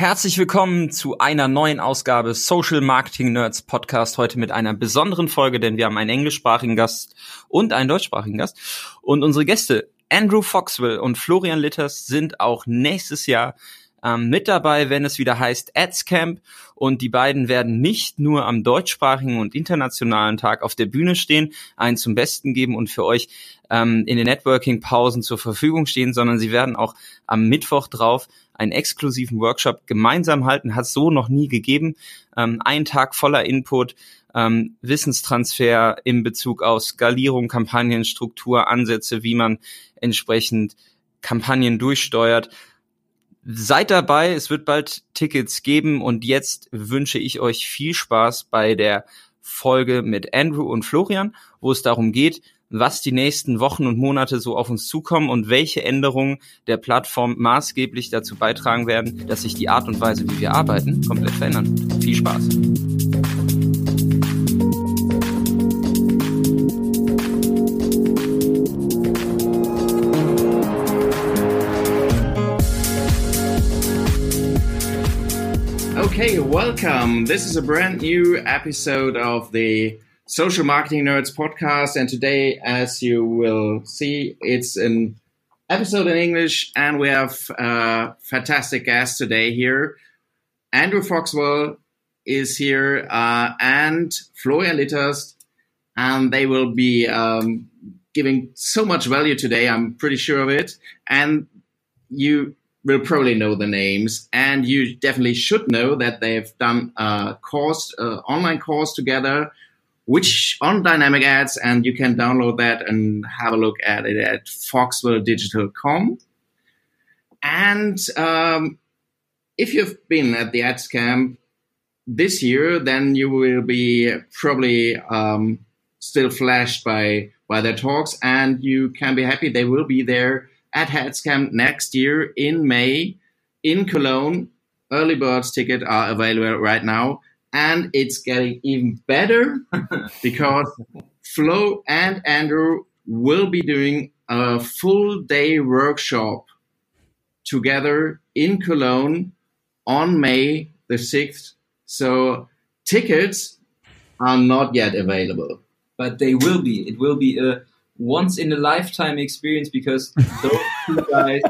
Herzlich willkommen zu einer neuen Ausgabe Social Marketing Nerds Podcast. Heute mit einer besonderen Folge, denn wir haben einen englischsprachigen Gast und einen deutschsprachigen Gast. Und unsere Gäste Andrew Foxwell und Florian Litters sind auch nächstes Jahr ähm, mit dabei, wenn es wieder heißt Ads Camp. Und die beiden werden nicht nur am deutschsprachigen und internationalen Tag auf der Bühne stehen, einen zum Besten geben und für euch ähm, in den Networking-Pausen zur Verfügung stehen, sondern sie werden auch am Mittwoch drauf einen exklusiven Workshop gemeinsam halten, hat so noch nie gegeben. Ähm, ein Tag voller Input, ähm, Wissenstransfer in Bezug auf Skalierung, Kampagnenstruktur, Ansätze, wie man entsprechend Kampagnen durchsteuert. Seid dabei, es wird bald Tickets geben und jetzt wünsche ich euch viel Spaß bei der Folge mit Andrew und Florian, wo es darum geht, was die nächsten Wochen und Monate so auf uns zukommen und welche Änderungen der Plattform maßgeblich dazu beitragen werden, dass sich die Art und Weise, wie wir arbeiten, komplett verändern. Viel Spaß! Welcome. This is a brand new episode of the Social Marketing Nerds podcast. And today, as you will see, it's an episode in English, and we have a fantastic guest today here. Andrew Foxwell is here, uh, and Florian Litterst, and they will be um, giving so much value today. I'm pretty sure of it. And you will probably know the names, and you definitely should know that they've done a course, online course together which on dynamic ads, and you can download that and have a look at it at foxwelldigital.com. And um, if you've been at the ads camp this year, then you will be probably um, still flashed by by their talks, and you can be happy they will be there at Ads Camp next year in May in Cologne. Early birds ticket are available right now and it's getting even better because Flo and Andrew will be doing a full day workshop together in Cologne on May the 6th. So tickets are not yet available. But they will be. It will be a once in a lifetime experience because those two guys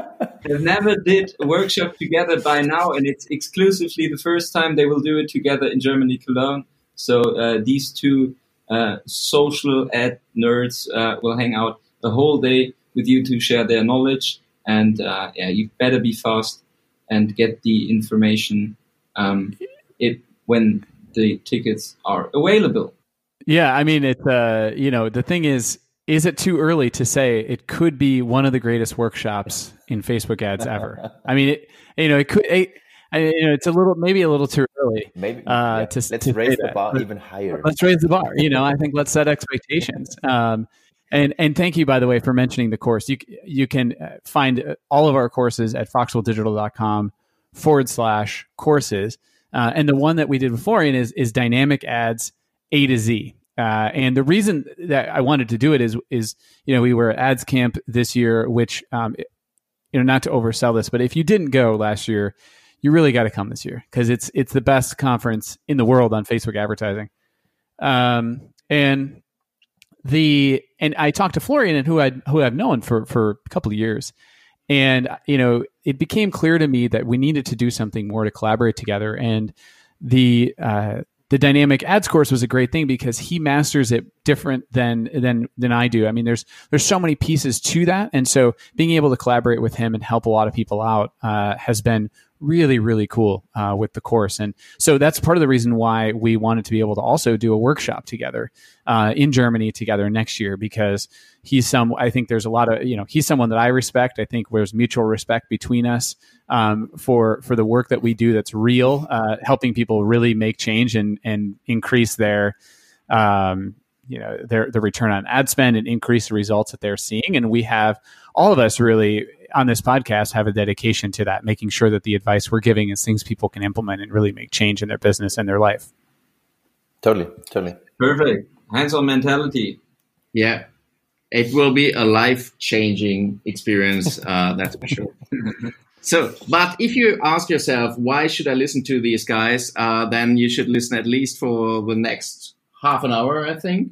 have never did a workshop together by now, and it's exclusively the first time they will do it together in Germany, Cologne. So uh, these two uh, social ad nerds uh, will hang out the whole day with you to share their knowledge. And uh, yeah, you better be fast and get the information um, it, when the tickets are available. Yeah, I mean, it's uh, you know, the thing is, is it too early to say it could be one of the greatest workshops in Facebook ads ever? I mean, it, you know, it could. It, I, you know, it's a little, maybe a little too early. Maybe uh, yeah. to let's to raise the bar but even higher. Let's raise the bar. You know, I think let's set expectations. Um, and and thank you by the way for mentioning the course. You you can uh, find uh, all of our courses at foxwelldigital.com forward slash courses. Uh, and the one that we did before in is is dynamic ads A to Z. Uh, and the reason that I wanted to do it is, is you know, we were at Ads Camp this year, which, um, you know, not to oversell this, but if you didn't go last year, you really got to come this year because it's it's the best conference in the world on Facebook advertising. Um, and the and I talked to Florian and who I who I've known for for a couple of years, and you know, it became clear to me that we needed to do something more to collaborate together and the uh, the dynamic ads course was a great thing because he masters it different than than than I do. I mean, there's there's so many pieces to that, and so being able to collaborate with him and help a lot of people out uh, has been really really cool uh, with the course. And so that's part of the reason why we wanted to be able to also do a workshop together uh, in germany together next year because he's some i think there's a lot of you know he's someone that i respect. I think there's mutual respect between us um, for for the work that we do that's real uh, helping people really make change and and increase their um, you know their the return on ad spend and increase the results that they're seeing. And we have all of us really on this podcast have a dedication to that, making sure that the advice we're giving is things people can implement and really make change in their business and their life. Totally, totally. Perfect. Hands on mentality. Yeah. It will be a life changing experience, uh, that's for sure. So, but if you ask yourself, why should I listen to these guys? Uh, then you should listen at least for the next half an hour, I think.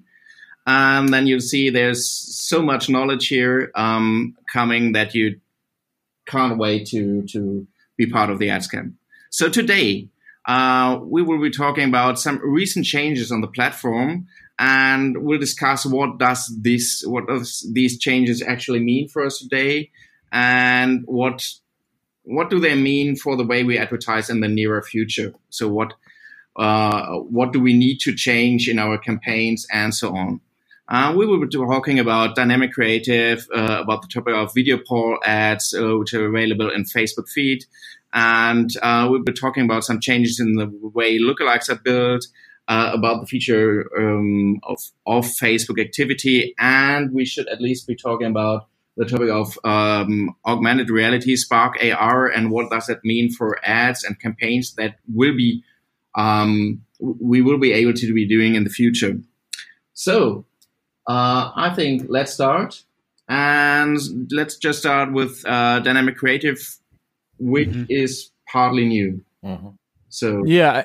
And then you'll see there's so much knowledge here um, coming that you can't wait to, to be part of the AdsCamp. So today, uh, we will be talking about some recent changes on the platform and we'll discuss what does this, what does these changes actually mean for us today and what what do they mean for the way we advertise in the nearer future? So what uh, what do we need to change in our campaigns and so on? Uh, we will be talking about dynamic creative, uh, about the topic of video poll ads, uh, which are available in Facebook feed. And uh, we'll be talking about some changes in the way lookalikes are built, uh, about the feature um, of, of Facebook activity. And we should at least be talking about the topic of um, augmented reality, Spark AR, and what does that mean for ads and campaigns that will be um, we will be able to be doing in the future. So uh, I think let's start, and let's just start with uh, dynamic creative, which mm-hmm. is partly new. Mm-hmm. So yeah,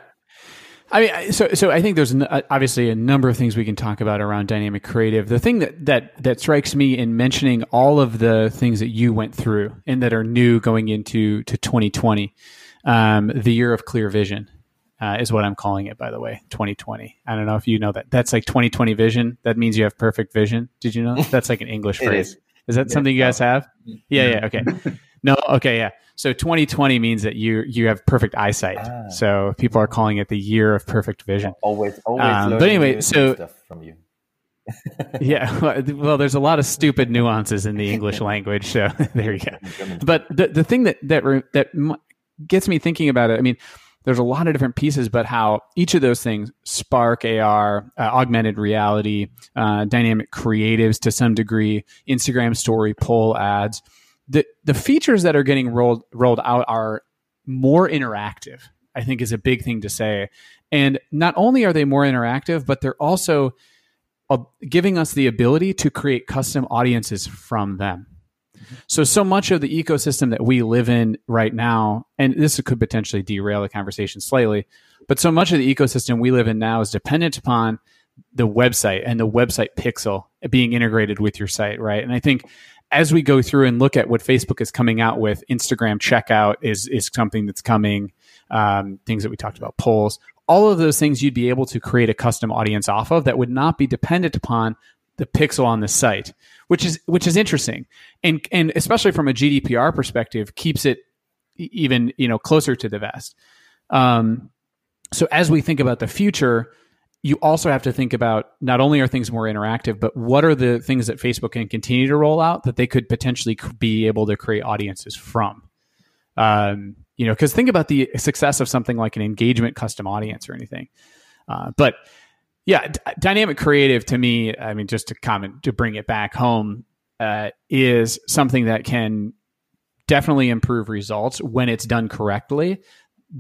I mean, so so I think there's uh, obviously a number of things we can talk about around dynamic creative. The thing that that that strikes me in mentioning all of the things that you went through and that are new going into to 2020, um, the year of clear vision. Uh, is what I'm calling it, by the way. 2020. I don't know if you know that. That's like 2020 vision. That means you have perfect vision. Did you know? That's like an English phrase. Is. is. that yeah, something you guys have? Yeah, yeah. Okay. no, okay, yeah. So 2020 means that you you have perfect eyesight. Ah. So people are calling it the year of perfect vision. Always, always. Um, but anyway, so from you. yeah, well, there's a lot of stupid nuances in the English language. So there you go. But the the thing that that that gets me thinking about it, I mean, there's a lot of different pieces, but how each of those things, Spark AR, uh, augmented reality, uh, dynamic creatives to some degree, Instagram story, poll ads the the features that are getting rolled rolled out are more interactive. I think is a big thing to say. And not only are they more interactive, but they're also uh, giving us the ability to create custom audiences from them. So, so much of the ecosystem that we live in right now, and this could potentially derail the conversation slightly, but so much of the ecosystem we live in now is dependent upon the website and the website pixel being integrated with your site, right? And I think as we go through and look at what Facebook is coming out with, Instagram checkout is is something that's coming. Um, things that we talked about, polls, all of those things you'd be able to create a custom audience off of that would not be dependent upon the pixel on the site, which is which is interesting, and and especially from a GDPR perspective, keeps it even you know closer to the vest. Um, so as we think about the future, you also have to think about not only are things more interactive, but what are the things that Facebook can continue to roll out that they could potentially be able to create audiences from. Um, you know, because think about the success of something like an engagement custom audience or anything. Uh, but yeah, d- dynamic creative to me, I mean, just to comment to bring it back home, uh, is something that can definitely improve results when it's done correctly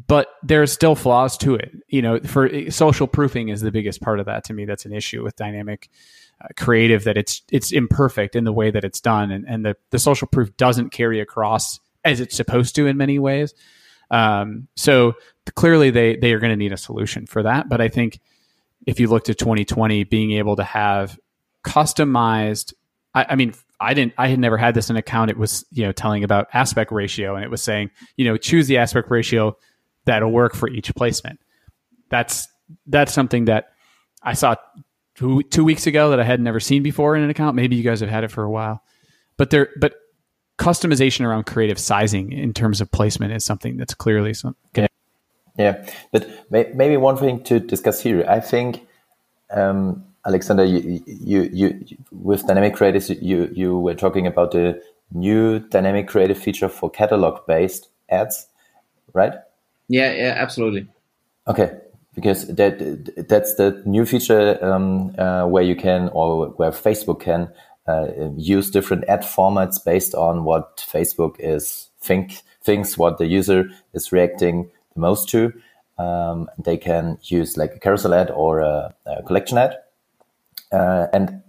but there's still flaws to it. You know, for social proofing is the biggest part of that to me. That's an issue with dynamic uh, creative that it's it's imperfect in the way that it's done, and and the the social proof doesn't carry across as it's supposed to in many ways. Um, so clearly, they they are going to need a solution for that. But I think if you look to 2020, being able to have customized, I, I mean, I didn't I had never had this in account. It was, you know, telling about aspect ratio and it was saying, you know, choose the aspect ratio that'll work for each placement. That's that's something that I saw two, two weeks ago that I had never seen before in an account. Maybe you guys have had it for a while, but there but customization around creative sizing in terms of placement is something that's clearly something. Yeah. Yeah, but may, maybe one thing to discuss here. I think. Um, Alexander, you, you, you, with dynamic creatives, you, you were talking about the new dynamic creative feature for catalog based ads, right? Yeah, yeah, absolutely. Okay, because that that's the new feature um, uh, where you can or where Facebook can uh, use different ad formats based on what Facebook is think thinks what the user is reacting the most to. Um, they can use like a carousel ad or a, a collection ad, uh, and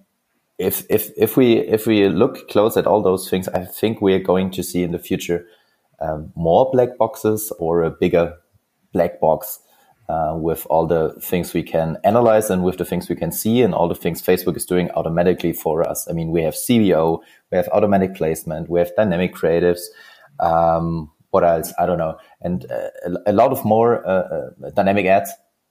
if if if we if we look close at all those things, I think we are going to see in the future um, more black boxes or a bigger black box uh, with all the things we can analyze and with the things we can see and all the things Facebook is doing automatically for us. I mean, we have CBO, we have automatic placement, we have dynamic creatives. Um, what else? I don't know. And uh, a, lot of more uh, uh, dynamic ads.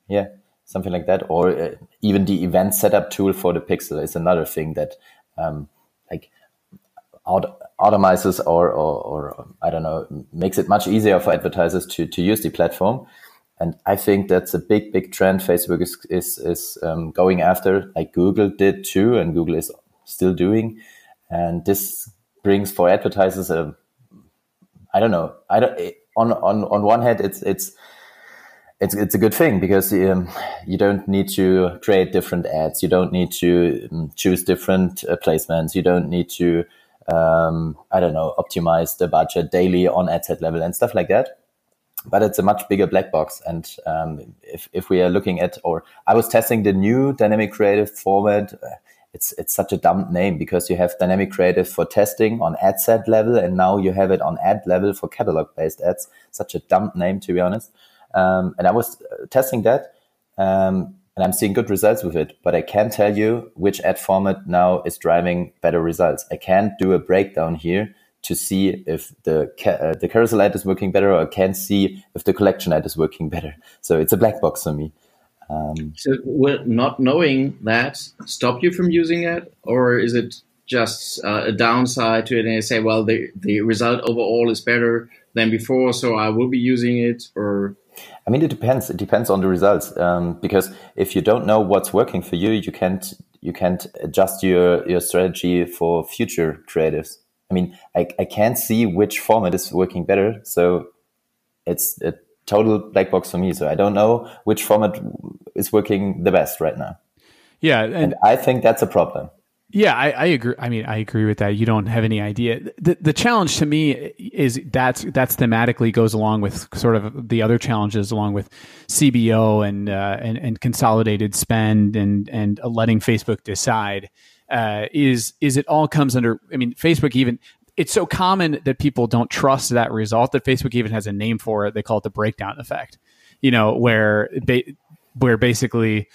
Yeah, something like that. Or uh, even the event setup tool for the pixel is another thing that um, like auto- automizes or, or, or, I don't know, makes it much easier for advertisers to, to use the platform. And I think that's a big, big trend Facebook is, is, is um, going after, like Google did too, and Google is still doing. And this brings for advertisers a, I don't know, I don't, on, on, on one hand, it's, it's, it's, it's a good thing because um, you don't need to create different ads. You don't need to um, choose different uh, placements. You don't need to, um, I don't know, optimize the budget daily on ad set level and stuff like that. But it's a much bigger black box. And um, if, if we are looking at, or I was testing the new dynamic creative format. Uh, it's, it's such a dumb name because you have dynamic creative for testing on ad set level. And now you have it on ad level for catalog based ads. Such a dumb name, to be honest. Um, and I was uh, testing that. Um, and I'm seeing good results with it. But I can't tell you which ad format now is driving better results. I can't do a breakdown here to see if the uh, the carousel ad is working better, or I can't see if the collection ad is working better. So it's a black box for me. Um, so will not knowing that stop you from using it, or is it just uh, a downside to it? And you say, well, the the result overall is better than before, so I will be using it, or I mean, it depends. It depends on the results. Um, because if you don't know what's working for you, you can't you can't adjust your your strategy for future creatives. I mean, I, I can't see which format is working better. So it's a total black box for me. So I don't know which format is working the best right now. Yeah, and, and I think that's a problem. Yeah, I, I, agree. I mean, I agree with that. You don't have any idea. The, the challenge to me is that's that's thematically goes along with sort of the other challenges, along with CBO and uh, and, and consolidated spend and and letting Facebook decide. Uh, is is it all comes under? I mean, Facebook even it's so common that people don't trust that result that Facebook even has a name for it. They call it the breakdown effect. You know, where ba- where basically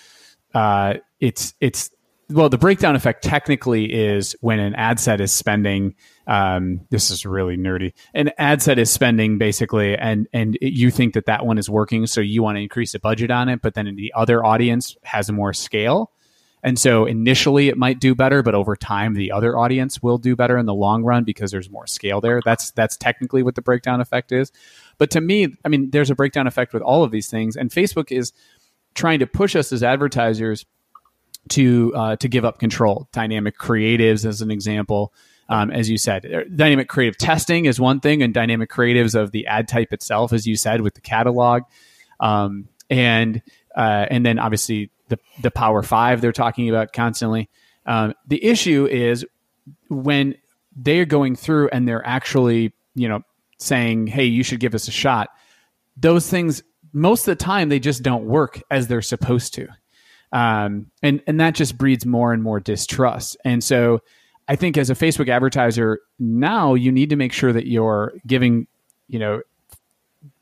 uh, it's it's well, the breakdown effect technically is when an ad set is spending. Um, this is really nerdy. An ad set is spending basically, and and you think that that one is working, so you want to increase the budget on it, but then the other audience has more scale, and so initially it might do better, but over time the other audience will do better in the long run because there's more scale there. That's that's technically what the breakdown effect is. But to me, I mean, there's a breakdown effect with all of these things, and Facebook is trying to push us as advertisers to uh, to give up control. Dynamic creatives, as an example, um, as you said, er, dynamic creative testing is one thing, and dynamic creatives of the ad type itself, as you said, with the catalog, um, and uh, and then obviously the the Power Five they're talking about constantly. Um, the issue is when they are going through and they're actually you know saying, "Hey, you should give us a shot." Those things most of the time they just don't work as they're supposed to um, and and that just breeds more and more distrust. And so, I think as a Facebook advertiser now, you need to make sure that you're giving, you know,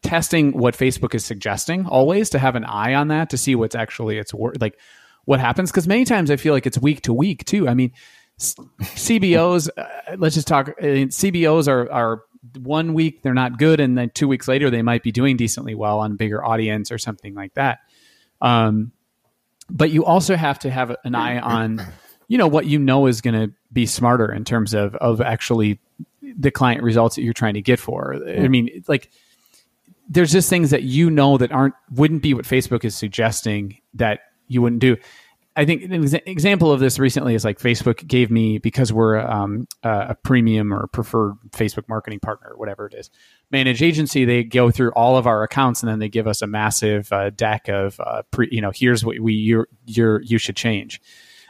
testing what Facebook is suggesting always to have an eye on that to see what's actually it's wor- like what happens because many times I feel like it's week to week too. I mean, CBOs. Uh, let's just talk. CBOs are are one week they're not good, and then two weeks later they might be doing decently well on bigger audience or something like that. Um, but you also have to have an eye on you know what you know is going to be smarter in terms of of actually the client results that you're trying to get for i mean like there's just things that you know that aren't wouldn't be what facebook is suggesting that you wouldn't do I think an example of this recently is like Facebook gave me because we're um, a premium or preferred Facebook marketing partner, whatever it is, manage agency. They go through all of our accounts and then they give us a massive uh, deck of uh, pre, you know, here's what we you you should change.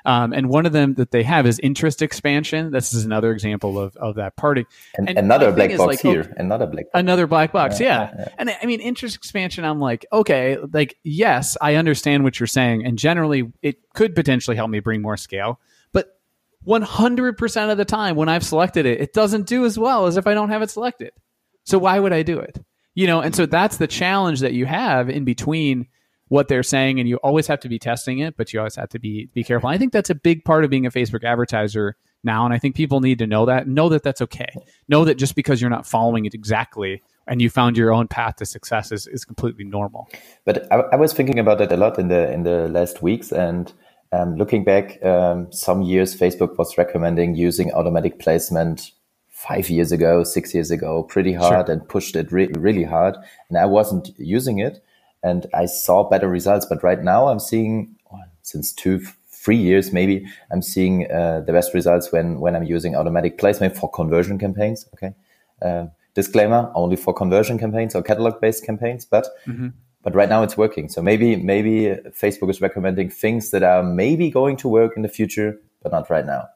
Um, and one of them that they have is interest expansion. This is another example of, of that party. And, and another black box like, here. Oh, another black box. Another black box, yeah, yeah. yeah. And I mean, interest expansion, I'm like, okay, like, yes, I understand what you're saying. And generally, it could potentially help me bring more scale. But 100% of the time when I've selected it, it doesn't do as well as if I don't have it selected. So why would I do it? You know, and so that's the challenge that you have in between what they're saying and you always have to be testing it, but you always have to be be careful. I think that's a big part of being a Facebook advertiser now and I think people need to know that. Know that that's okay. Know that just because you're not following it exactly and you found your own path to success is, is completely normal. But I, I was thinking about that a lot in the in the last weeks and um, looking back, um, some years Facebook was recommending using automatic placement five years ago, six years ago, pretty hard sure. and pushed it re- really hard. And I wasn't using it and I saw better results. But right now I'm seeing since two, three years maybe, I'm seeing uh, the best results when, when I'm using automatic placement for conversion campaigns. Okay. Uh, disclaimer only for conversion campaigns or catalog based campaigns, but mm-hmm but right now it's working. So maybe maybe Facebook is recommending things that are maybe going to work in the future, but not right now.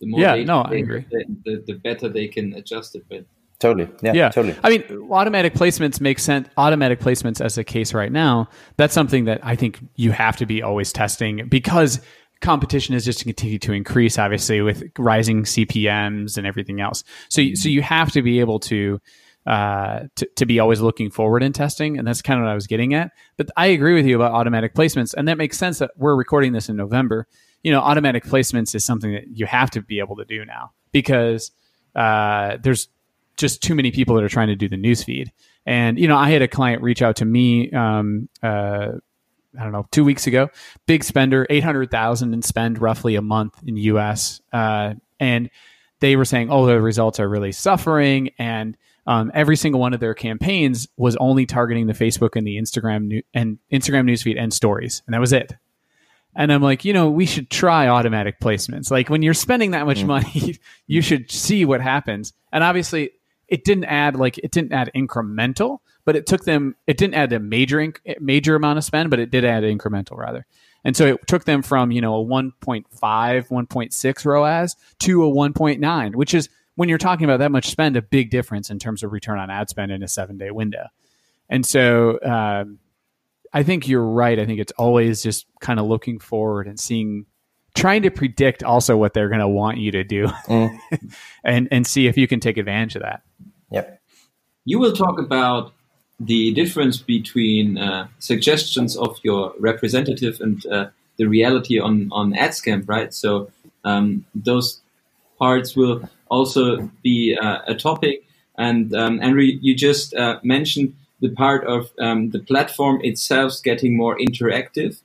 The more yeah, no, I agree. The, the, the, better they can adjust it with. Totally. Yeah, yeah. Totally. I mean, automatic placements make sense. Automatic placements as a case right now, that's something that I think you have to be always testing because competition is just to continue to increase, obviously, with rising CPMs and everything else. So, so you have to be able to uh, to, to be always looking forward in testing. And that's kind of what I was getting at. But I agree with you about automatic placements. And that makes sense that we're recording this in November. You know, automatic placements is something that you have to be able to do now because uh, there's just too many people that are trying to do the newsfeed. And, you know, I had a client reach out to me, um, uh, I don't know, two weeks ago, big spender, 800,000 in spend roughly a month in US. Uh, and they were saying, oh, the results are really suffering. And, um, every single one of their campaigns was only targeting the Facebook and the Instagram new- and Instagram newsfeed and stories, and that was it. And I'm like, you know, we should try automatic placements. Like when you're spending that much mm. money, you should see what happens. And obviously, it didn't add like it didn't add incremental, but it took them. It didn't add a major inc- major amount of spend, but it did add incremental rather. And so it took them from you know a 1.5, 1.6 ROAS to a 1.9, which is when you're talking about that much spend, a big difference in terms of return on ad spend in a seven day window. And so um, I think you're right. I think it's always just kind of looking forward and seeing, trying to predict also what they're going to want you to do mm. and, and see if you can take advantage of that. Yep. You will talk about the difference between uh, suggestions of your representative and uh, the reality on, on AdsCamp, right? So um, those parts will also be uh, a topic. And um, Henry, you just uh, mentioned the part of um, the platform itself getting more interactive.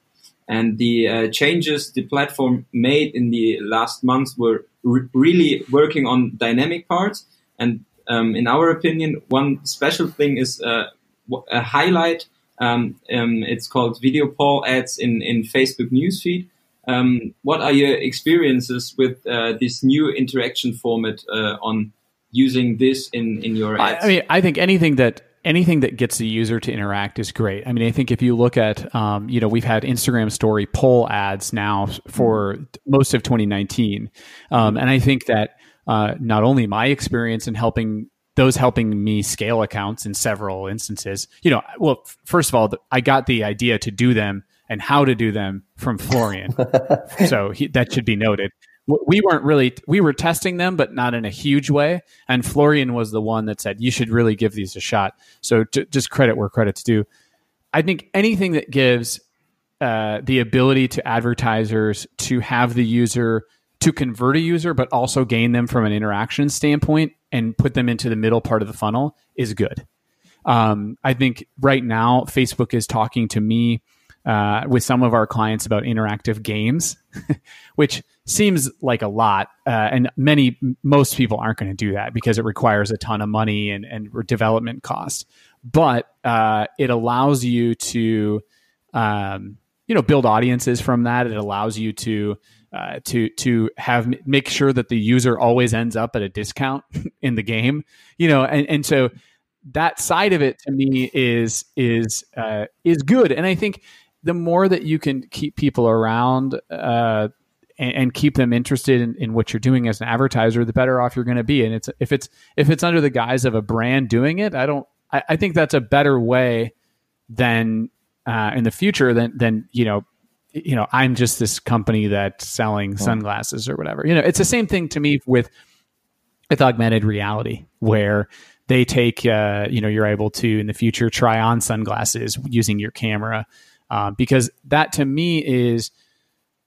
And the uh, changes the platform made in the last months were re really working on dynamic parts. And um, in our opinion, one special thing is uh, a highlight. Um, um, it's called video poll ads in, in Facebook newsfeed. Um, what are your experiences with uh, this new interaction format uh, on using this in, in your ads? I, I, mean, I think anything that anything that gets the user to interact is great. I mean, I think if you look at, um, you know, we've had Instagram story poll ads now for most of 2019, um, and I think that uh, not only my experience in helping those helping me scale accounts in several instances, you know, well, first of all, I got the idea to do them and how to do them from Florian. so he, that should be noted. We weren't really we were testing them, but not in a huge way. And Florian was the one that said you should really give these a shot. So just credit where credit's due. I think anything that gives uh, the ability to advertisers to have the user to convert a user, but also gain them from an interaction standpoint and put them into the middle part of the funnel is good. Um, I think right now Facebook is talking to me uh, with some of our clients about interactive games, which seems like a lot. Uh, and many, most people aren't going to do that because it requires a ton of money and, and development costs. But uh, it allows you to, um, you know, build audiences from that. It allows you to uh, to to have make sure that the user always ends up at a discount in the game. You know, and and so that side of it to me is is uh, is good. And I think the more that you can keep people around uh, and, and, keep them interested in, in, what you're doing as an advertiser, the better off you're going to be. And it's if it's if it's under the guise of a brand doing it, I don't. I, I think that's a better way than uh, in the future than than you know. You know, I'm just this company that's selling sunglasses or whatever. You know, it's the same thing to me with with augmented reality, where they take, uh, you know, you're able to in the future try on sunglasses using your camera, uh, because that to me is,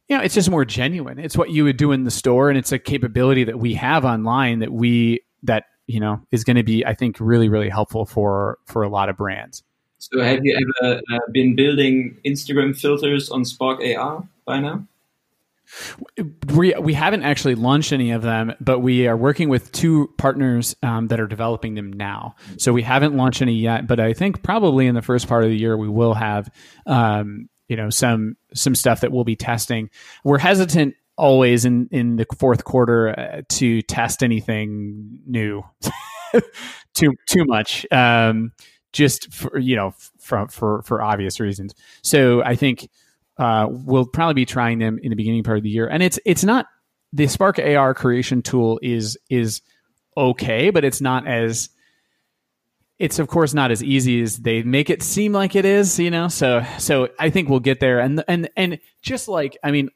you know, it's just more genuine. It's what you would do in the store, and it's a capability that we have online that we that you know is going to be, I think, really really helpful for for a lot of brands. So, have you ever uh, been building Instagram filters on Spark AR by now? We we haven't actually launched any of them, but we are working with two partners um, that are developing them now. So we haven't launched any yet, but I think probably in the first part of the year we will have, um, you know, some some stuff that we'll be testing. We're hesitant always in in the fourth quarter uh, to test anything new, too too much. Um, just for you know for for for obvious reasons. So I think uh, we'll probably be trying them in the beginning part of the year. And it's it's not the Spark AR creation tool is is okay, but it's not as it's of course not as easy as they make it seem like it is, you know. So so I think we'll get there. And and and just like I mean,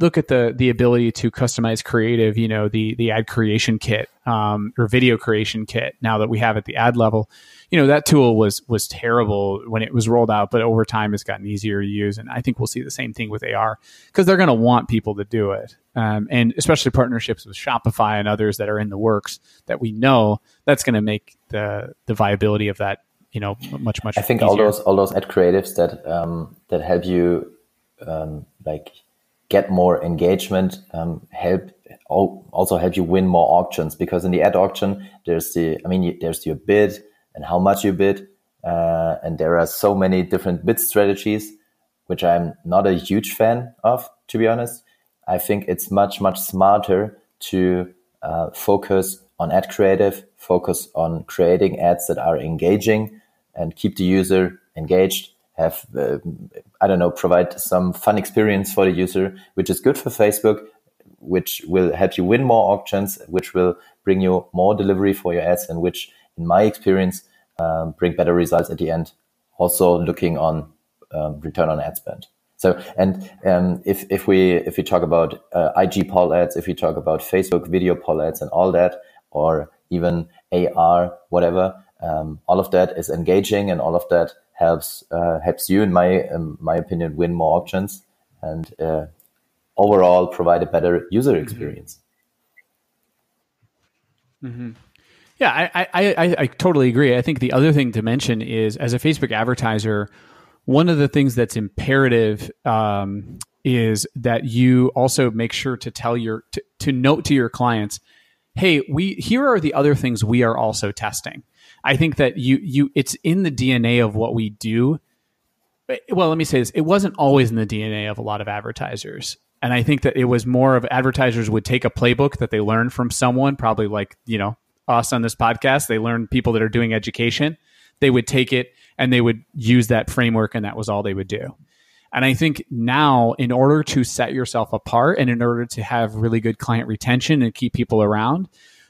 look at the the ability to customize creative, you know, the the ad creation kit um, or video creation kit now that we have at the ad level you know that tool was was terrible when it was rolled out, but over time it's gotten easier to use, and I think we'll see the same thing with AR because they're going to want people to do it, um, and especially partnerships with Shopify and others that are in the works that we know that's going to make the the viability of that you know much much. I think easier. all those all those ad creatives that um, that help you um, like get more engagement um, help also help you win more auctions because in the ad auction there's the I mean there's your bid and how much you bid. Uh, and there are so many different bid strategies, which I'm not a huge fan of, to be honest. I think it's much, much smarter to uh, focus on ad creative, focus on creating ads that are engaging and keep the user engaged, have, uh, I don't know, provide some fun experience for the user, which is good for Facebook, which will help you win more auctions, which will bring you more delivery for your ads, and which, in my experience, um, bring better results at the end. Also looking on um, return on ad spend. So, and um, if if we if we talk about uh, IG poll ads, if we talk about Facebook video poll ads and all that, or even AR, whatever, um, all of that is engaging, and all of that helps uh, helps you, in my in my opinion, win more auctions and uh, overall provide a better user experience. Mm-hmm. Yeah, I, I, I, I totally agree. I think the other thing to mention is as a Facebook advertiser, one of the things that's imperative um, is that you also make sure to tell your to, to note to your clients, hey, we here are the other things we are also testing. I think that you you it's in the DNA of what we do. Well, let me say this: it wasn't always in the DNA of a lot of advertisers. And I think that it was more of advertisers would take a playbook that they learned from someone, probably like, you know, us on this podcast. They learned people that are doing education. They would take it and they would use that framework, and that was all they would do. And I think now, in order to set yourself apart and in order to have really good client retention and keep people around,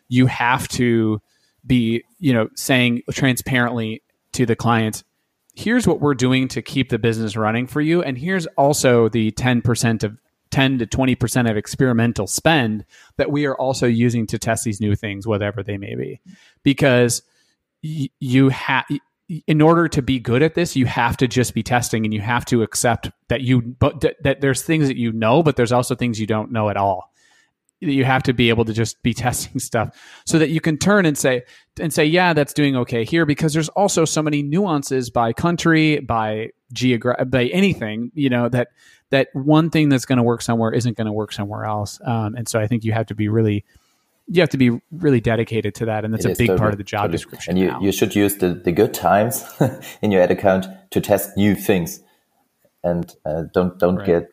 you have to be, you know, saying transparently to the clients, here's what we're doing to keep the business running for you. And here's also the 10% of 10 to 20% of experimental spend that we are also using to test these new things, whatever they may be. Because y- you have, in order to be good at this, you have to just be testing and you have to accept that you, but th- that there's things that you know, but there's also things you don't know at all. You have to be able to just be testing stuff so that you can turn and say, and say, yeah, that's doing okay here because there's also so many nuances by country, by geographic, by anything, you know, that that one thing that's going to work somewhere isn't going to work somewhere else. Um, and so I think you have to be really, you have to be really dedicated to that. And that's it a big totally, part of the job totally. description. And you, now. you should use the, the good times in your ad account to test new things and uh, don't, don't right. get,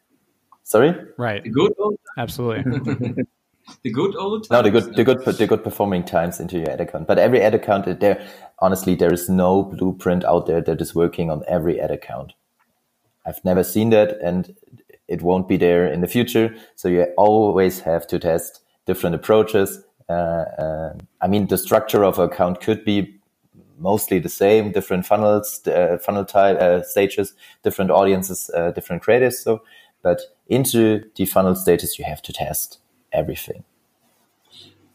sorry? Right. Good Absolutely. the good old times. No, the good, the good, the good performing times into your ad account. But every ad account there, honestly, there is no blueprint out there that is working on every ad account. I've never seen that and it won't be there in the future. So you always have to test different approaches. Uh, uh, I mean, the structure of an account could be mostly the same, different funnels, uh, funnel type uh, stages, different audiences, uh, different creatives. So, but into the funnel status, you have to test everything.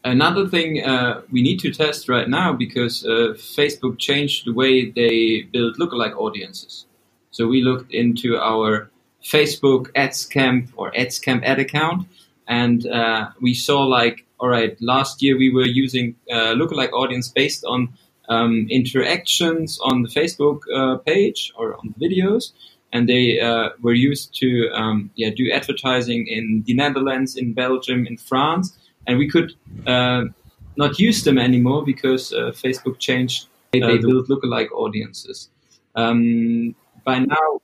another thing uh, we need to test right now because uh, Facebook changed the way they build lookalike audiences. So we looked into our Facebook AdsCamp or AdsCamp ad account, and uh, we saw like, all right, last year we were using uh, lookalike audience based on um, interactions on the Facebook uh, page or on the videos, and they uh, were used to um, yeah do advertising in the Netherlands, in Belgium, in France, and we could uh, not use them anymore because uh, Facebook changed. Uh, they build lookalike audiences. Um, by now,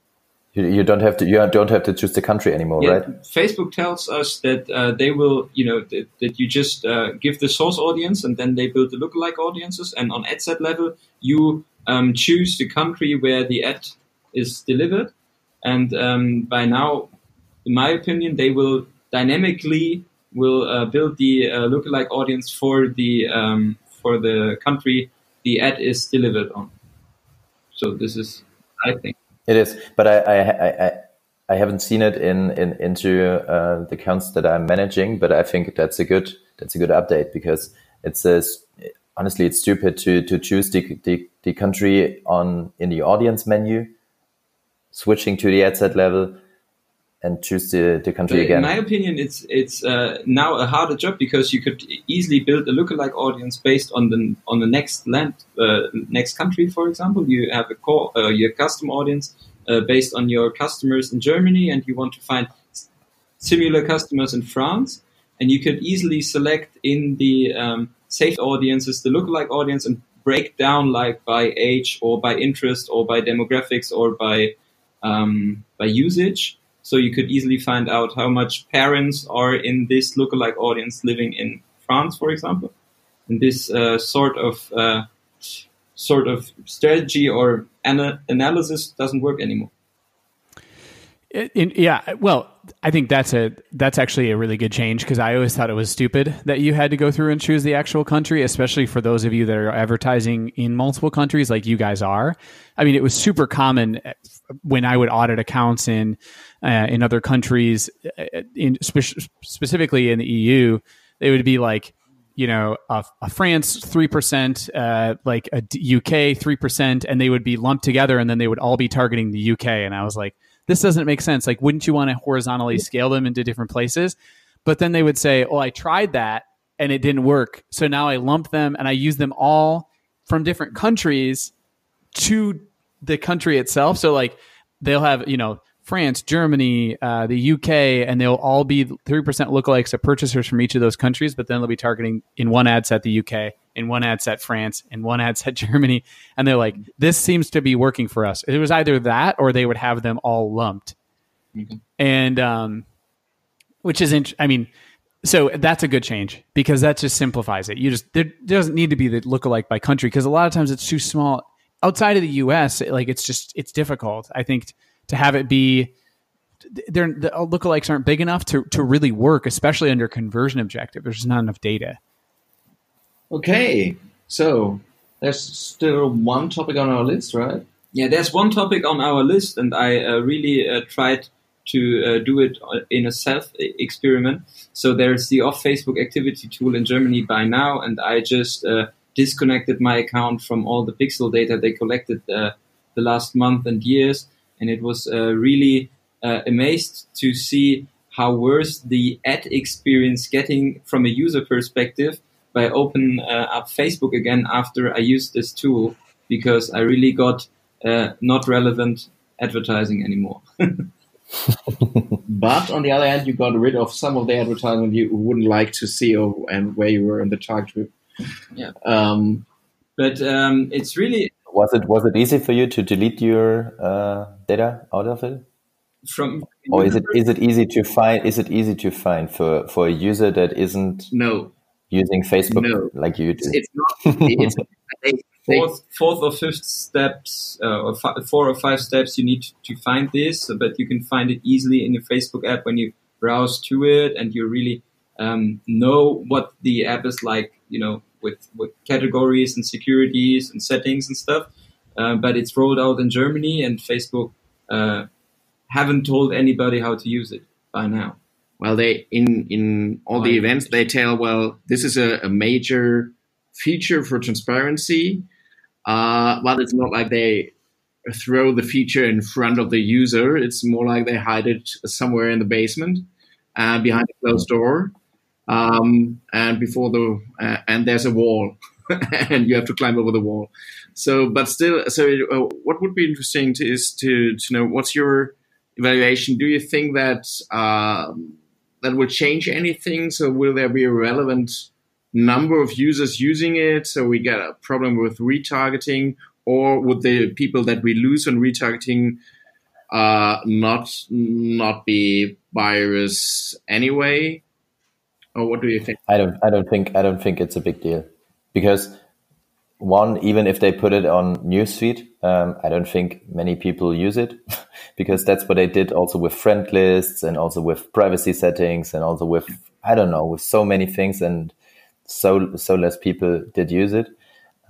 you, you don't have to you don't have to choose the country anymore, yeah, right? Facebook tells us that uh, they will, you know, that, that you just uh, give the source audience and then they build the lookalike audiences. And on ad set level, you um, choose the country where the ad is delivered. And um, by now, in my opinion, they will dynamically will uh, build the uh, lookalike audience for the um, for the country the ad is delivered on. So this is, I think. It is, but I I, I, I haven't seen it in, in into uh, the accounts that I'm managing. But I think that's a good that's a good update because it says honestly it's stupid to to choose the, the, the country on in the audience menu, switching to the ad set level, and choose the, the country again. In my opinion, it's it's uh, now a harder job because you could easily build a lookalike audience based on the on the next land, uh, next country. For example, you have a core uh, your custom audience uh, based on your customers in Germany, and you want to find similar customers in France, and you could easily select in the um, saved audiences the lookalike audience and break down like by age or by interest or by demographics or by um, by usage so you could easily find out how much parents are in this lookalike audience living in France, for example. And this uh, sort of uh, sort of strategy or ana- analysis doesn't work anymore. Yeah, well, I think that's a that's actually a really good change because I always thought it was stupid that you had to go through and choose the actual country, especially for those of you that are advertising in multiple countries like you guys are. I mean, it was super common when I would audit accounts in uh, in other countries, uh, in spe- specifically in the EU, it would be like, you know, a, a France three percent, uh, like a UK three percent, and they would be lumped together, and then they would all be targeting the UK. And I was like, this doesn't make sense. Like, wouldn't you want to horizontally scale them into different places? But then they would say, oh, I tried that and it didn't work, so now I lump them and I use them all from different countries to the country itself. So like they'll have you know France, Germany, uh, the UK, and they'll all be 3% lookalikes of purchasers from each of those countries, but then they'll be targeting in one ad set the UK, in one ad set France, in one ad set Germany. And they're like, this seems to be working for us. It was either that or they would have them all lumped. Mm-hmm. And, um, which is, int- I mean, so that's a good change because that just simplifies it. You just, there doesn't need to be the lookalike by country because a lot of times it's too small. Outside of the US, like it's just, it's difficult. I think to have it be they're, the lookalikes aren't big enough to, to really work, especially under conversion objective. There's just not enough data. Okay, so there's still one topic on our list, right? Yeah, there's one topic on our list, and I uh, really uh, tried to uh, do it uh, in a self experiment. So there's the off Facebook activity tool in Germany by now, and I just uh, disconnected my account from all the pixel data they collected uh, the last month and years and it was uh, really uh, amazed to see how worse the ad experience getting from a user perspective by open uh, up Facebook again after I used this tool because I really got uh, not relevant advertising anymore. but on the other hand, you got rid of some of the advertising you wouldn't like to see or, and where you were in the target group. Yeah. Um, but um, it's really was it was it easy for you to delete your uh, data out of it? From or is it is it easy to find? Is it easy to find for for a user that isn't no using Facebook no. like you do? It's not. It's, fourth, fourth or fifth steps, uh, or four or five steps, you need to find this, but you can find it easily in your Facebook app when you browse to it and you really um, know what the app is like, you know, with, with categories and securities and settings and stuff. Uh, but it's rolled out in Germany, and Facebook uh, haven't told anybody how to use it by now. well, they in in all the events they tell, well, this is a, a major feature for transparency, uh, but it's not like they throw the feature in front of the user. It's more like they hide it somewhere in the basement, uh, behind a closed door, um, and before the uh, and there's a wall, and you have to climb over the wall. So, but still, so uh, what would be interesting to, is to to know what's your evaluation. Do you think that um, that will change anything? So, will there be a relevant number of users using it? So we get a problem with retargeting, or would the people that we lose on retargeting uh, not not be buyers anyway? Or what do you think? I don't. I don't think. I don't think it's a big deal because one, even if they put it on newsfeed, um, I don't think many people use it because that's what they did also with friend lists and also with privacy settings and also with I don't know with so many things and so so less people did use it.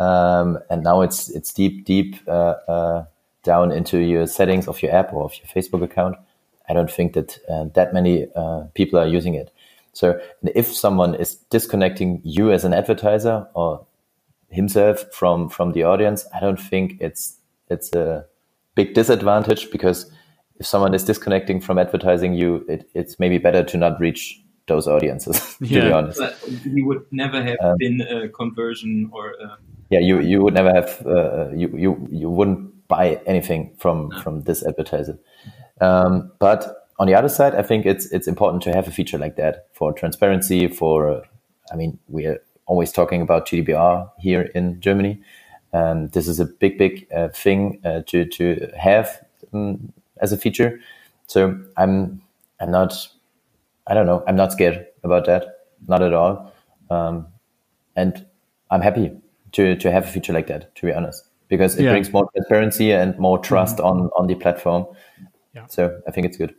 Um, and now it's it's deep deep uh, uh, down into your settings of your app or of your Facebook account. I don't think that uh, that many uh, people are using it. So if someone is disconnecting you as an advertiser or himself from from the audience, I don't think it's it's a big disadvantage because if someone is disconnecting from advertising you, it, it's maybe better to not reach those audiences. to yeah, be honest, but he would never have um, been a conversion or. A... Yeah, you you would never have uh, you you you wouldn't buy anything from no. from this advertiser. Um, but on the other side, I think it's it's important to have a feature like that for transparency. For I mean, we are always talking about GDPR here in Germany. Um, this is a big, big uh, thing uh, to to have um, as a feature. So I'm I'm not I don't know I'm not scared about that, not at all, um, and I'm happy to to have a feature like that. To be honest, because it yeah. brings more transparency and more trust mm-hmm. on on the platform. Yeah. So I think it's good.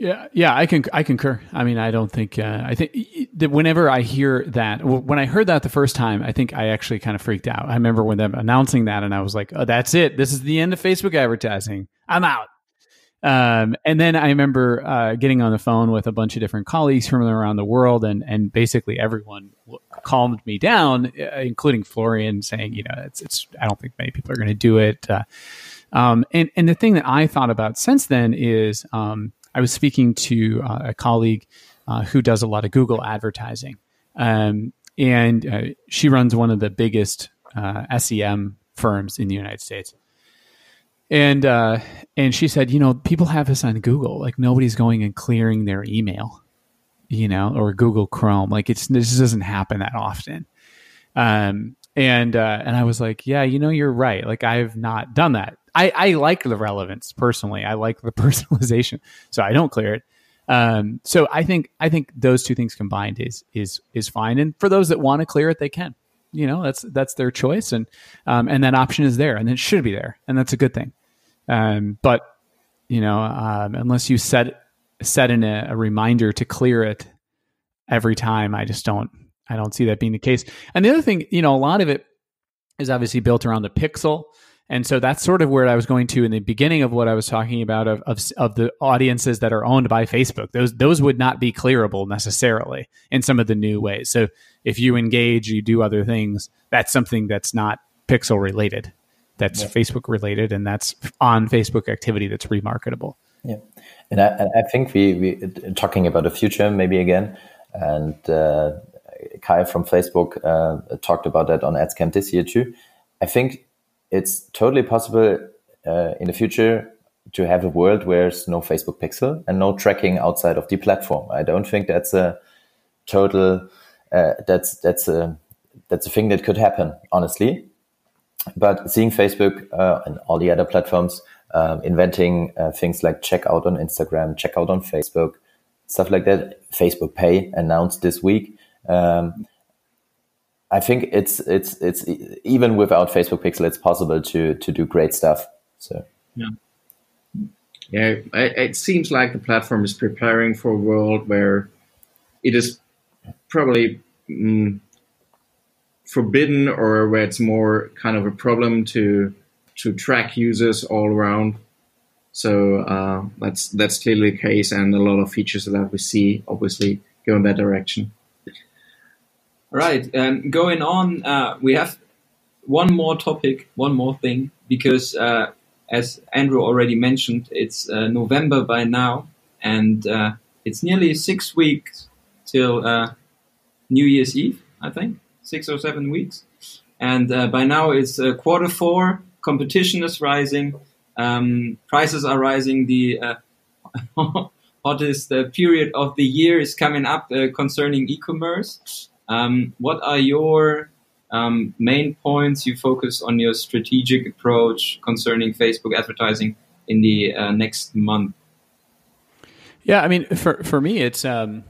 Yeah, yeah, I can I concur. I mean, I don't think uh, I think that whenever I hear that, when I heard that the first time, I think I actually kind of freaked out. I remember when them announcing that, and I was like, "Oh, that's it. This is the end of Facebook advertising. I'm out." Um, and then I remember uh, getting on the phone with a bunch of different colleagues from around the world, and and basically everyone calmed me down, uh, including Florian, saying, "You know, it's it's. I don't think many people are going to do it." Uh, um, and and the thing that I thought about since then is. Um, I was speaking to uh, a colleague uh, who does a lot of Google advertising, um, and uh, she runs one of the biggest uh, SEM firms in the United States. And uh, and she said, you know, people have this on Google. Like nobody's going and clearing their email, you know, or Google Chrome. Like it's this doesn't happen that often. Um, and uh, and I was like, yeah, you know, you're right. Like I've not done that. I, I like the relevance personally. I like the personalization, so I don't clear it. Um, so I think I think those two things combined is is is fine. And for those that want to clear it, they can. You know, that's that's their choice, and um, and that option is there, and it should be there, and that's a good thing. Um, but you know, um, unless you set set in a, a reminder to clear it every time, I just don't I don't see that being the case. And the other thing, you know, a lot of it is obviously built around the pixel and so that's sort of where I was going to in the beginning of what I was talking about of, of, of, the audiences that are owned by Facebook. Those those would not be clearable necessarily in some of the new ways. So if you engage, you do other things, that's something that's not pixel related. That's yeah. Facebook related and that's on Facebook activity that's remarketable. Yeah. And I, and I think we, we talking about the future maybe again and uh, Kai from Facebook uh, talked about that on AdsCamp this year too. I think it's totally possible uh, in the future to have a world where there's no Facebook pixel and no tracking outside of the platform. I don't think that's a total uh, that's that's a that's a thing that could happen honestly. But seeing Facebook uh, and all the other platforms um, inventing uh, things like checkout on Instagram, checkout on Facebook, stuff like that. Facebook Pay announced this week. Um, I think it's it's it's even without Facebook Pixel, it's possible to to do great stuff. So yeah, yeah. It seems like the platform is preparing for a world where it is probably mm, forbidden, or where it's more kind of a problem to to track users all around. So uh, that's that's clearly the case, and a lot of features that we see obviously go in that direction. Right. Um, going on, uh, we have one more topic, one more thing, because uh, as Andrew already mentioned, it's uh, November by now, and uh, it's nearly six weeks till uh, New Year's Eve, I think, six or seven weeks. And uh, by now it's uh, quarter four, competition is rising, um, prices are rising, the hottest period of the year is coming up concerning e-commerce. Um, what are your um, main points you focus on your strategic approach concerning Facebook advertising in the uh, next month? Yeah, I mean, for for me, it's um,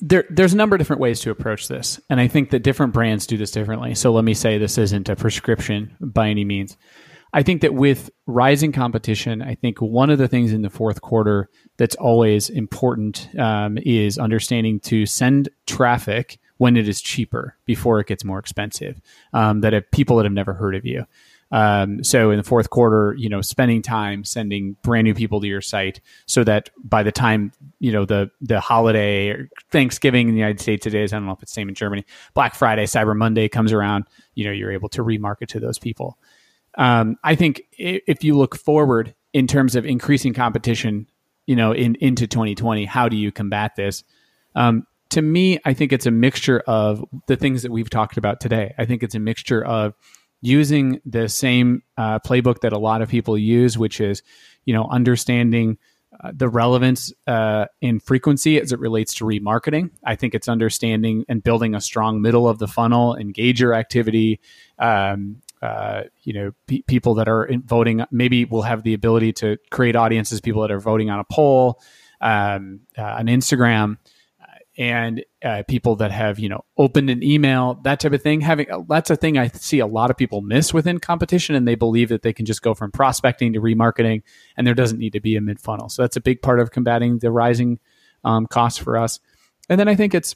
there. There's a number of different ways to approach this, and I think that different brands do this differently. So let me say this isn't a prescription by any means. I think that with rising competition, I think one of the things in the fourth quarter that's always important um, is understanding to send traffic when it is cheaper before it gets more expensive. Um, that have people that have never heard of you. Um, so in the fourth quarter, you know, spending time sending brand new people to your site, so that by the time you know the the holiday or Thanksgiving in the United States is, I don't know if it's same in Germany. Black Friday, Cyber Monday comes around, you know, you're able to remarket to those people. Um, I think if you look forward in terms of increasing competition, you know, in into 2020, how do you combat this? Um, to me, I think it's a mixture of the things that we've talked about today. I think it's a mixture of using the same uh, playbook that a lot of people use, which is, you know, understanding uh, the relevance uh, in frequency as it relates to remarketing. I think it's understanding and building a strong middle of the funnel, engager activity. Um, uh, you know, pe- people that are voting maybe will have the ability to create audiences, people that are voting on a poll, um, uh, on Instagram and uh, people that have you know opened an email that type of thing. Having that's a thing i see a lot of people miss within competition and they believe that they can just go from prospecting to remarketing and there doesn't need to be a mid funnel so that's a big part of combating the rising um, costs for us. And then i think it's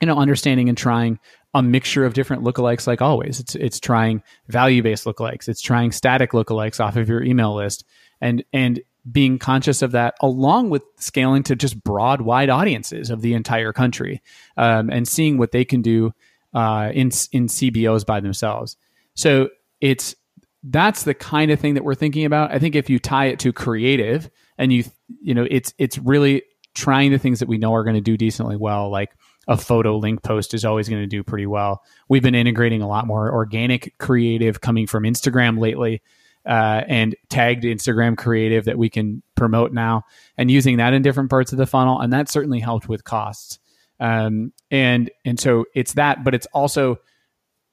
you know understanding and trying a mixture of different lookalikes like always. It's it's trying value based lookalikes. It's trying static lookalikes off of your email list. And and being conscious of that along with scaling to just broad wide audiences of the entire country um, and seeing what they can do uh, in in cbos by themselves. So it's that's the kind of thing that we're thinking about. I think if you tie it to creative and you you know it's it's really trying the things that we know are going to do decently well like a photo link post is always going to do pretty well we've been integrating a lot more organic creative coming from instagram lately uh, and tagged Instagram creative that we can promote now and using that in different parts of the funnel. And that certainly helped with costs. Um, and, and so it's that, but it's also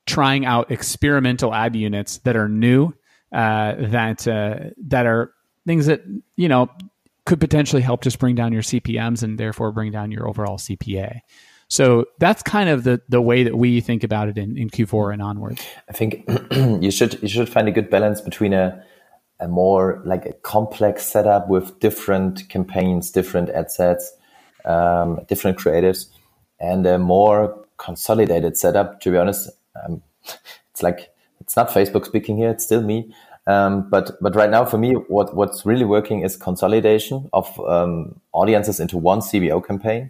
trying out experimental ad units that are new, uh, that, uh, that are things that, you know, could potentially help just bring down your CPMs and therefore bring down your overall CPA. So that's kind of the the way that we think about it in, in Q4 and onwards. I think you should you should find a good balance between a a more like a complex setup with different campaigns, different ad sets, um, different creatives, and a more consolidated setup. To be honest, um, it's like it's not Facebook speaking here; it's still me. Um, but but right now, for me, what what's really working is consolidation of um, audiences into one CBO campaign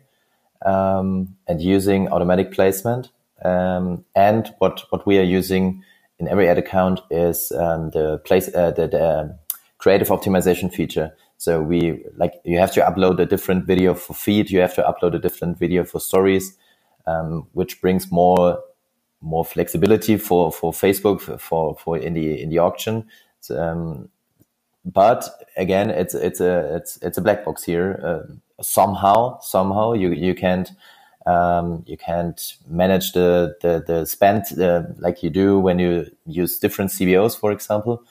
um, and using automatic placement. Um, and what what we are using in every ad account is um, the place uh, the, the um, creative optimization feature. So we like you have to upload a different video for feed. You have to upload a different video for stories, um, which brings more more flexibility for for Facebook for for in the in the auction. So, um, but again, it's it's a it's it's a black box here. Uh, somehow somehow you you can't um, you can't manage the the, the spend uh, like you do when you use different CBOs, for example.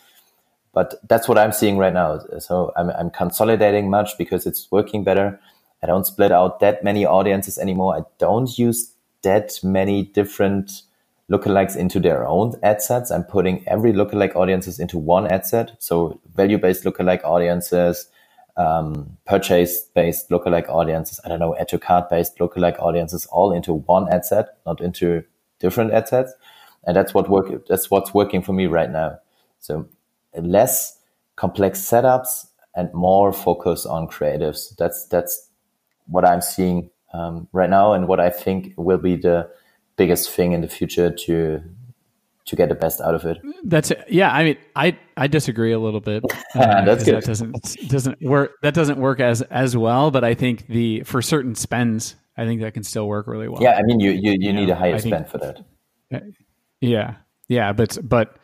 But that's what I'm seeing right now. So I'm, I'm consolidating much because it's working better. I don't split out that many audiences anymore. I don't use that many different lookalikes into their own ad sets. I'm putting every lookalike audiences into one ad set. So value based lookalike audiences, um, purchase based lookalike audiences, I don't know, add to cart based lookalike audiences all into one ad set, not into different ad sets. And that's what work, that's what's working for me right now. So less complex setups and more focus on creatives. That's that's what I'm seeing um, right now, and what I think will be the biggest thing in the future to to get the best out of it. That's it. yeah. I mean, I I disagree a little bit. Uh, That's good. That doesn't doesn't work. That doesn't work as as well. But I think the for certain spends, I think that can still work really well. Yeah, I mean, you you, you need a higher spend for that. Yeah, yeah, but but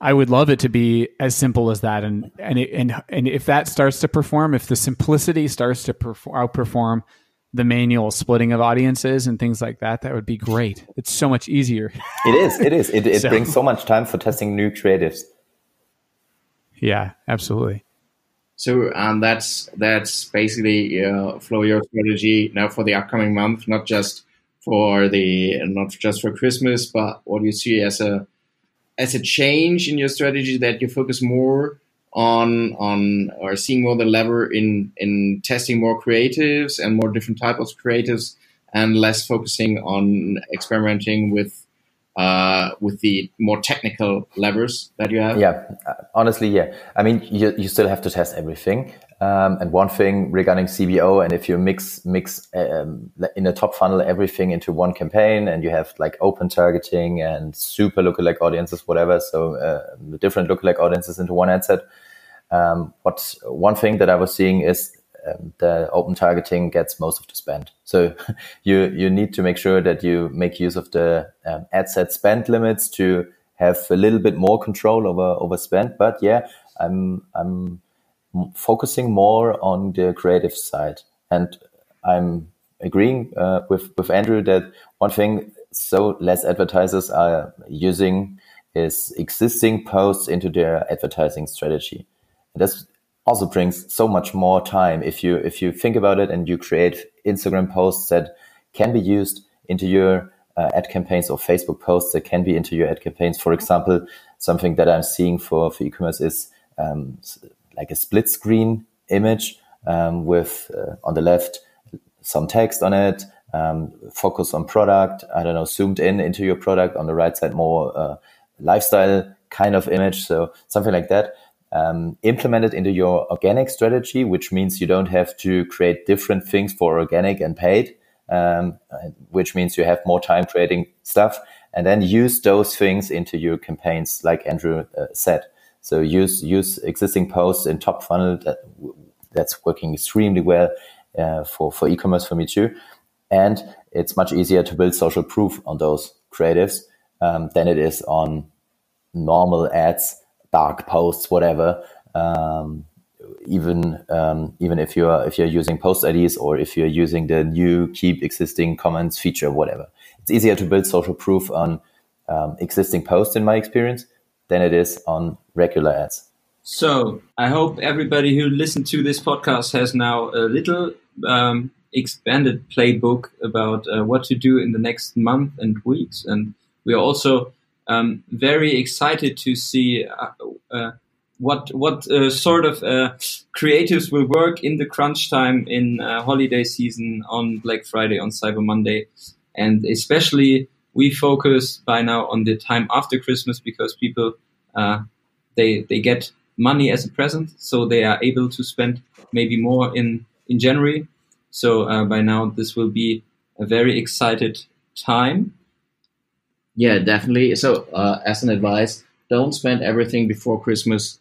I would love it to be as simple as that, and and it, and and if that starts to perform, if the simplicity starts to perform, outperform the manual splitting of audiences and things like that, that would be great. It's so much easier. it is. It is. It, it so, brings so much time for testing new creatives. Yeah, absolutely. So um, that's that's basically uh, flow your strategy now for the upcoming month, not just for the not just for Christmas, but what do you see as a as a change in your strategy that you focus more on on or seeing more the lever in in testing more creatives and more different types of creatives and less focusing on experimenting with uh, with the more technical levers that you have? Yeah, uh, honestly, yeah. I mean, you, you still have to test everything. Um, and one thing regarding CBO, and if you mix mix um, in a top funnel everything into one campaign, and you have like open targeting and super lookalike audiences, whatever, so uh, different lookalike audiences into one ad set. Um, what one thing that I was seeing is um, the open targeting gets most of the spend. So you you need to make sure that you make use of the um, ad set spend limits to have a little bit more control over over spend. But yeah, I'm I'm focusing more on the creative side, and I'm agreeing uh, with with Andrew that one thing so less advertisers are using is existing posts into their advertising strategy. And that's also brings so much more time if you if you think about it and you create Instagram posts that can be used into your uh, ad campaigns or Facebook posts that can be into your ad campaigns. For example, something that I'm seeing for for e-commerce is um, like a split screen image um, with uh, on the left some text on it, um, focus on product. I don't know, zoomed in into your product. On the right side, more uh, lifestyle kind of image. So something like that um, implement it into your organic strategy, which means you don't have to create different things for organic and paid, um, which means you have more time creating stuff, and then use those things into your campaigns, like Andrew uh, said. So use use existing posts in top funnel. That, that's working extremely well uh, for for e-commerce for me too, and it's much easier to build social proof on those creatives um, than it is on normal ads dark posts, whatever. Um, even um, even if you're if you're using post IDs or if you're using the new keep existing comments feature, whatever, it's easier to build social proof on um, existing posts in my experience than it is on regular ads. So I hope everybody who listened to this podcast has now a little um, expanded playbook about uh, what to do in the next month and weeks, and we are also um, very excited to see uh, uh, what what uh, sort of uh, creatives will work in the crunch time in holiday season on Black Friday on Cyber Monday, and especially we focus by now on the time after Christmas because people uh, they they get money as a present, so they are able to spend maybe more in in January. So by now this will be a very excited time yeah, definitely. So, uh, as an advice, don't spend everything before Christmas.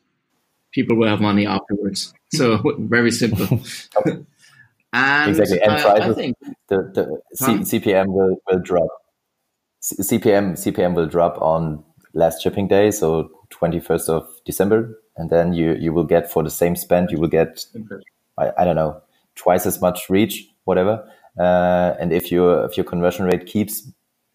People will have money afterwards. So, very simple. and exactly, and uh, I think the, the C- CPM will, will drop. CPM CPM will drop on last shipping day, so twenty first of December, and then you you will get for the same spend, you will get I, I don't know twice as much reach, whatever. Uh, and if your if your conversion rate keeps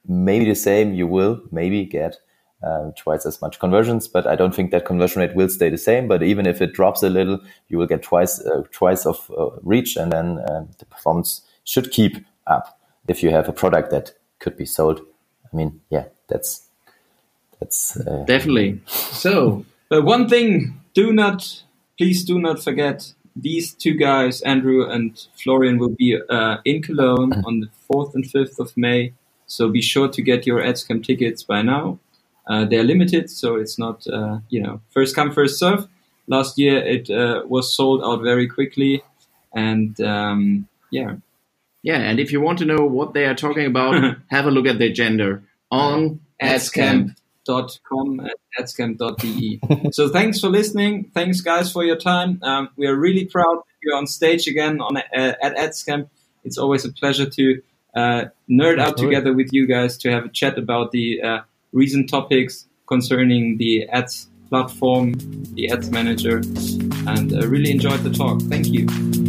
maybe the same. You will maybe get uh, twice as much conversions, but I don't think that conversion rate will stay the same. But even if it drops a little, you will get twice uh, twice of uh, reach, and then uh, the performance should keep up if you have a product that could be sold. I mean, yeah, that's that's uh, definitely so. But one thing, do not please do not forget these two guys, Andrew and Florian, will be uh, in Cologne on the fourth and fifth of May so be sure to get your AdsCamp tickets by now. Uh, they're limited, so it's not uh, you know first come first serve last year it uh, was sold out very quickly, and um, yeah. Yeah, and if you want to know what they are talking about, have a look at the agenda on adscamp.com and adscamp.de. so thanks for listening. Thanks, guys, for your time. Um, we are really proud that you're on stage again on uh, at Adscamp. It's always a pleasure to uh, nerd out together with you guys to have a chat about the uh, recent topics concerning the ads platform, the ads manager, and uh, really enjoyed the talk. Thank you.